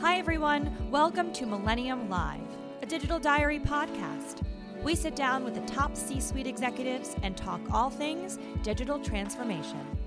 Hi, everyone. Welcome to Millennium Live, a digital diary podcast. We sit down with the top C suite executives and talk all things digital transformation.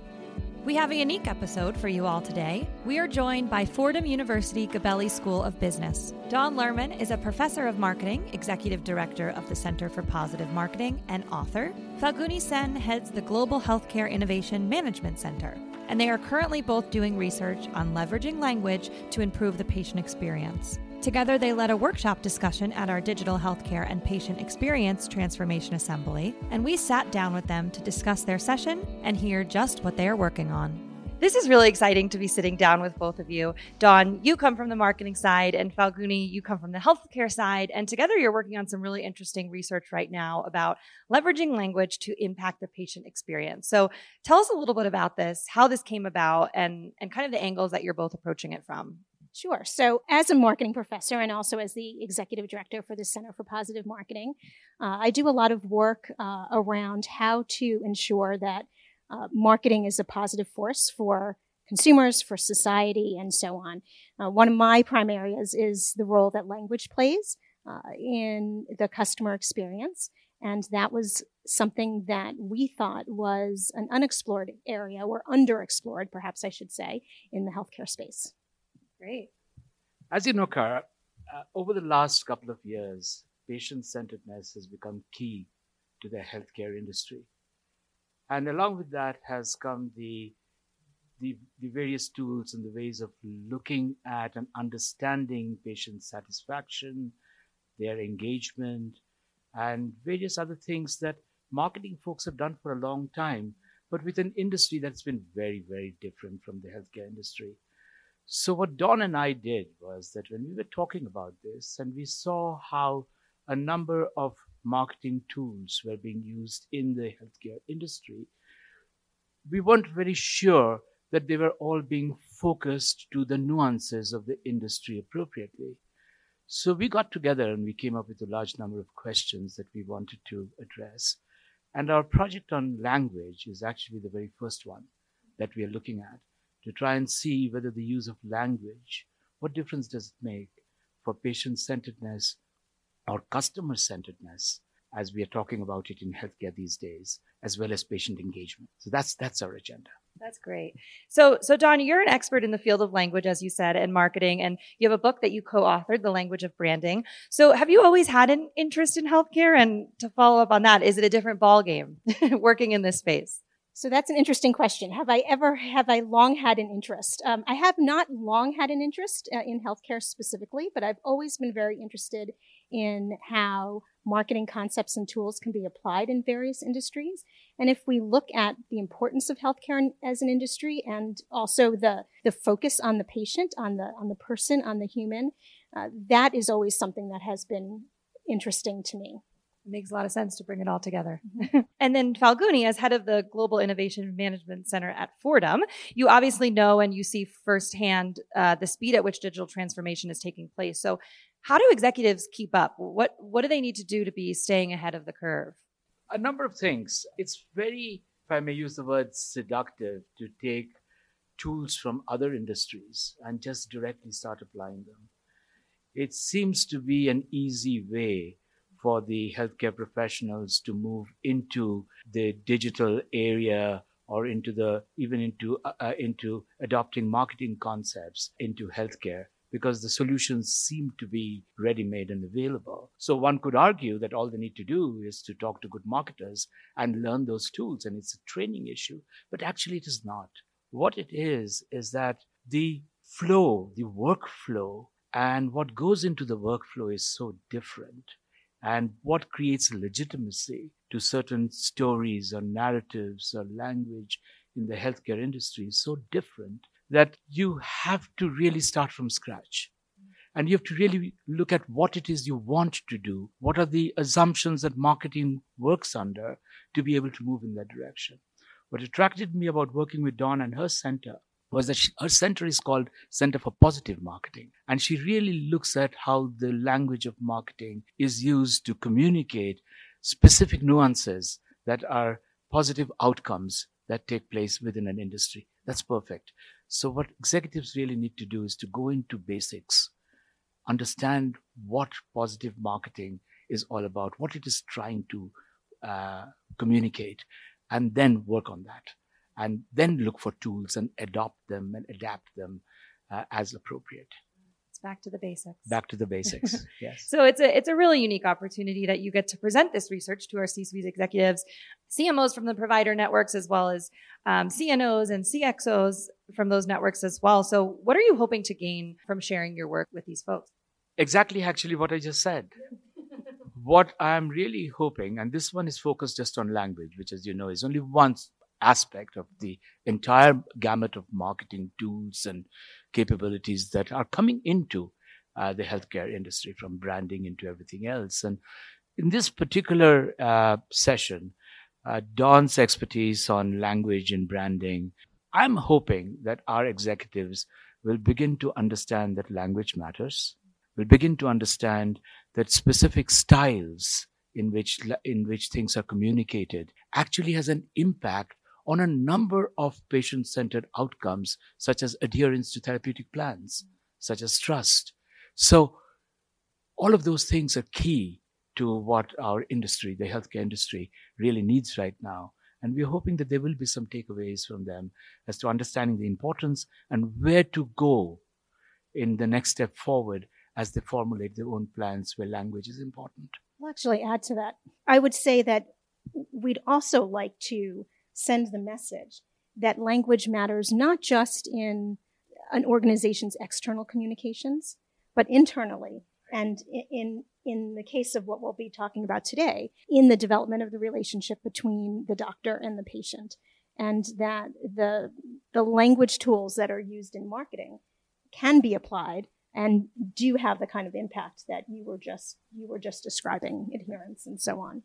We have a unique episode for you all today. We are joined by Fordham University Gabelli School of Business. Dawn Lerman is a professor of marketing, executive director of the Center for Positive Marketing, and author. Falguni Sen heads the Global Healthcare Innovation Management Center and they are currently both doing research on leveraging language to improve the patient experience. Together, they led a workshop discussion at our Digital Healthcare and Patient Experience Transformation Assembly, and we sat down with them to discuss their session and hear just what they are working on. This is really exciting to be sitting down with both of you. Dawn, you come from the marketing side, and Falguni, you come from the healthcare side. And together, you're working on some really interesting research right now about leveraging language to impact the patient experience. So, tell us a little bit about this, how this came about, and, and kind of the angles that you're both approaching it from. Sure. So, as a marketing professor and also as the executive director for the Center for Positive Marketing, uh, I do a lot of work uh, around how to ensure that uh, marketing is a positive force for consumers, for society, and so on. Uh, one of my prime areas is the role that language plays uh, in the customer experience. And that was something that we thought was an unexplored area or underexplored, perhaps I should say, in the healthcare space. Great. As you know, Kara, uh, over the last couple of years, patient centeredness has become key to the healthcare industry. And along with that has come the, the, the various tools and the ways of looking at and understanding patient satisfaction, their engagement, and various other things that marketing folks have done for a long time, but with an industry that's been very, very different from the healthcare industry. So, what Dawn and I did was that when we were talking about this and we saw how a number of marketing tools were being used in the healthcare industry, we weren't very sure that they were all being focused to the nuances of the industry appropriately. So we got together and we came up with a large number of questions that we wanted to address. And our project on language is actually the very first one that we are looking at to try and see whether the use of language, what difference does it make for patient centeredness or customer centeredness as we are talking about it in healthcare these days, as well as patient engagement. So that's that's our agenda. That's great. So, so Dawn, you're an expert in the field of language, as you said, and marketing, and you have a book that you co-authored, "The Language of Branding." So, have you always had an interest in healthcare? And to follow up on that, is it a different ball game working in this space? So that's an interesting question. Have I ever, have I long had an interest? Um, I have not long had an interest uh, in healthcare specifically, but I've always been very interested in how marketing concepts and tools can be applied in various industries. And if we look at the importance of healthcare as an industry and also the, the focus on the patient, on the, on the person, on the human, uh, that is always something that has been interesting to me. It makes a lot of sense to bring it all together. Mm-hmm. and then Falguni, as head of the Global Innovation Management Center at Fordham, you obviously know and you see firsthand uh, the speed at which digital transformation is taking place. So, how do executives keep up? What what do they need to do to be staying ahead of the curve? A number of things. It's very, if I may use the word seductive, to take tools from other industries and just directly start applying them. It seems to be an easy way for the healthcare professionals to move into the digital area or into the even into uh, uh, into adopting marketing concepts into healthcare because the solutions seem to be ready made and available. So one could argue that all they need to do is to talk to good marketers and learn those tools, and it's a training issue. But actually, it is not. What it is, is that the flow, the workflow, and what goes into the workflow is so different and what creates legitimacy to certain stories or narratives or language in the healthcare industry is so different that you have to really start from scratch. And you have to really look at what it is you want to do. What are the assumptions that marketing works under to be able to move in that direction? What attracted me about working with Dawn and her center was that she, her center is called Center for Positive Marketing. And she really looks at how the language of marketing is used to communicate specific nuances that are positive outcomes that take place within an industry. That's perfect. So, what executives really need to do is to go into basics, understand what positive marketing is all about, what it is trying to uh, communicate, and then work on that. And then look for tools and adopt them and adapt them uh, as appropriate It's back to the basics. Back to the basics. yes. So it's a it's a really unique opportunity that you get to present this research to our C-suite executives, CMOs from the provider networks, as well as um, CNOs and CXOs from those networks as well. So, what are you hoping to gain from sharing your work with these folks? Exactly, actually, what I just said. what I'm really hoping, and this one is focused just on language, which, as you know, is only one aspect of the entire gamut of marketing tools and capabilities that are coming into uh, the healthcare industry from branding into everything else. And in this particular uh, session, uh, Dawn's expertise on language and branding, I'm hoping that our executives will begin to understand that language matters, will begin to understand that specific styles in which, in which things are communicated actually has an impact on a number of patient centered outcomes, such as adherence to therapeutic plans, such as trust. So, all of those things are key to what our industry, the healthcare industry, really needs right now. And we're hoping that there will be some takeaways from them as to understanding the importance and where to go in the next step forward as they formulate their own plans where language is important. I'll actually add to that. I would say that we'd also like to send the message that language matters not just in an organization's external communications, but internally. And in, in the case of what we'll be talking about today, in the development of the relationship between the doctor and the patient. And that the, the language tools that are used in marketing can be applied and do have the kind of impact that you were just, you were just describing, adherence and so on.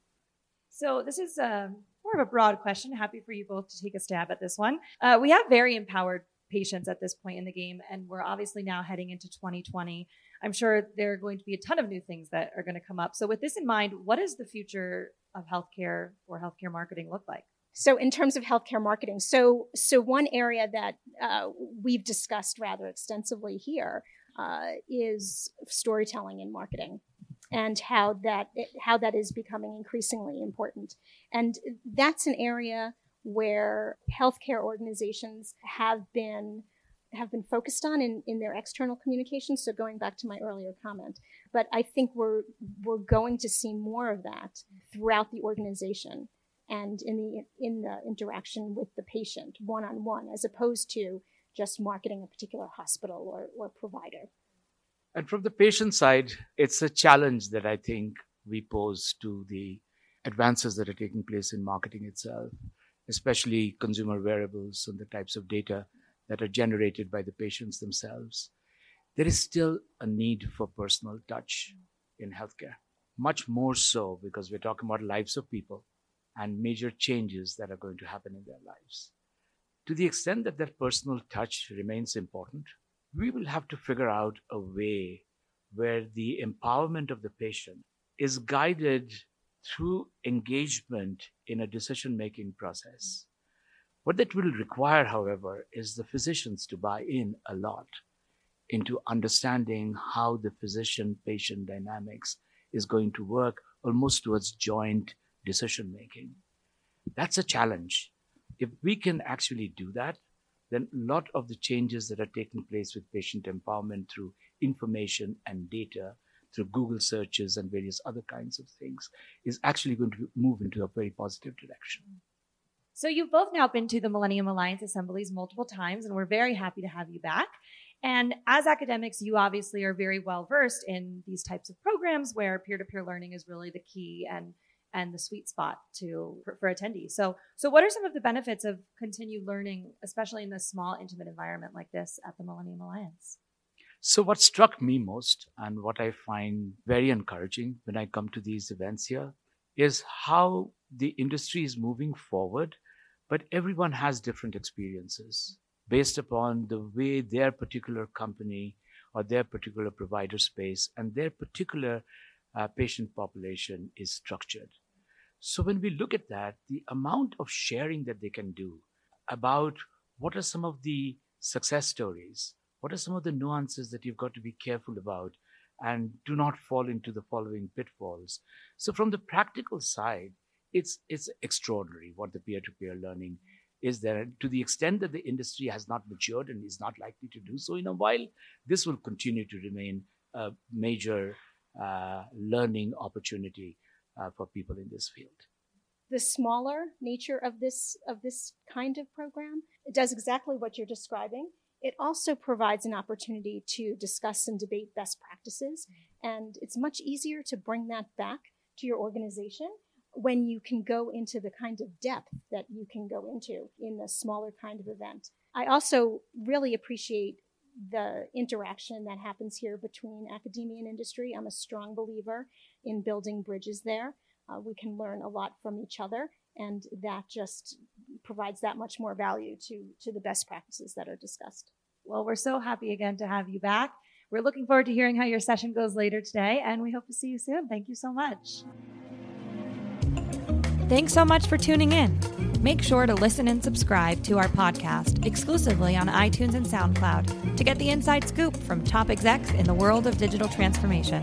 So this is a more of a broad question. Happy for you both to take a stab at this one. Uh, we have very empowered patients at this point in the game, and we're obviously now heading into 2020. I'm sure there are going to be a ton of new things that are going to come up. So, with this in mind, what does the future of healthcare or healthcare marketing look like? So, in terms of healthcare marketing, so so one area that uh, we've discussed rather extensively here uh, is storytelling in marketing and how that how that is becoming increasingly important. And that's an area where healthcare organizations have been have been focused on in, in their external communications. So going back to my earlier comment, but I think we're we're going to see more of that throughout the organization and in the in the interaction with the patient one on one, as opposed to just marketing a particular hospital or, or provider. And from the patient side, it's a challenge that I think we pose to the advances that are taking place in marketing itself, especially consumer wearables and the types of data that are generated by the patients themselves. There is still a need for personal touch in healthcare, much more so because we're talking about lives of people and major changes that are going to happen in their lives. To the extent that that personal touch remains important, we will have to figure out a way where the empowerment of the patient is guided through engagement in a decision making process. What that will require, however, is the physicians to buy in a lot into understanding how the physician patient dynamics is going to work almost towards joint decision making. That's a challenge. If we can actually do that, then a lot of the changes that are taking place with patient empowerment through information and data, through Google searches and various other kinds of things, is actually going to move into a very positive direction. So, you've both now been to the Millennium Alliance assemblies multiple times, and we're very happy to have you back. And as academics, you obviously are very well versed in these types of programs where peer to peer learning is really the key and and the sweet spot to for, for, attendees. So, so what are some of the benefits of continued learning, especially in this small, intimate environment like this at the Millennium Alliance? So, what struck me most, and what I find very encouraging when I come to these events here, is how the industry is moving forward, but everyone has different experiences based upon the way their particular company or their particular provider space and their particular uh, patient population is structured. So when we look at that, the amount of sharing that they can do about what are some of the success stories? What are some of the nuances that you've got to be careful about? And do not fall into the following pitfalls. So, from the practical side, it's, it's extraordinary what the peer to peer learning is there. To the extent that the industry has not matured and is not likely to do so in a while, this will continue to remain a major learning opportunity uh, for people in this field. The smaller nature of this of this kind of program it does exactly what you're describing. It also provides an opportunity to discuss and debate best practices, and it's much easier to bring that back to your organization when you can go into the kind of depth that you can go into in a smaller kind of event. I also really appreciate the interaction that happens here between academia and industry. I'm a strong believer in building bridges there. Uh, we can learn a lot from each other, and that just provides that much more value to, to the best practices that are discussed. Well, we're so happy again to have you back. We're looking forward to hearing how your session goes later today, and we hope to see you soon. Thank you so much. Thanks so much for tuning in. Make sure to listen and subscribe to our podcast exclusively on iTunes and SoundCloud to get the inside scoop from top execs in the world of digital transformation.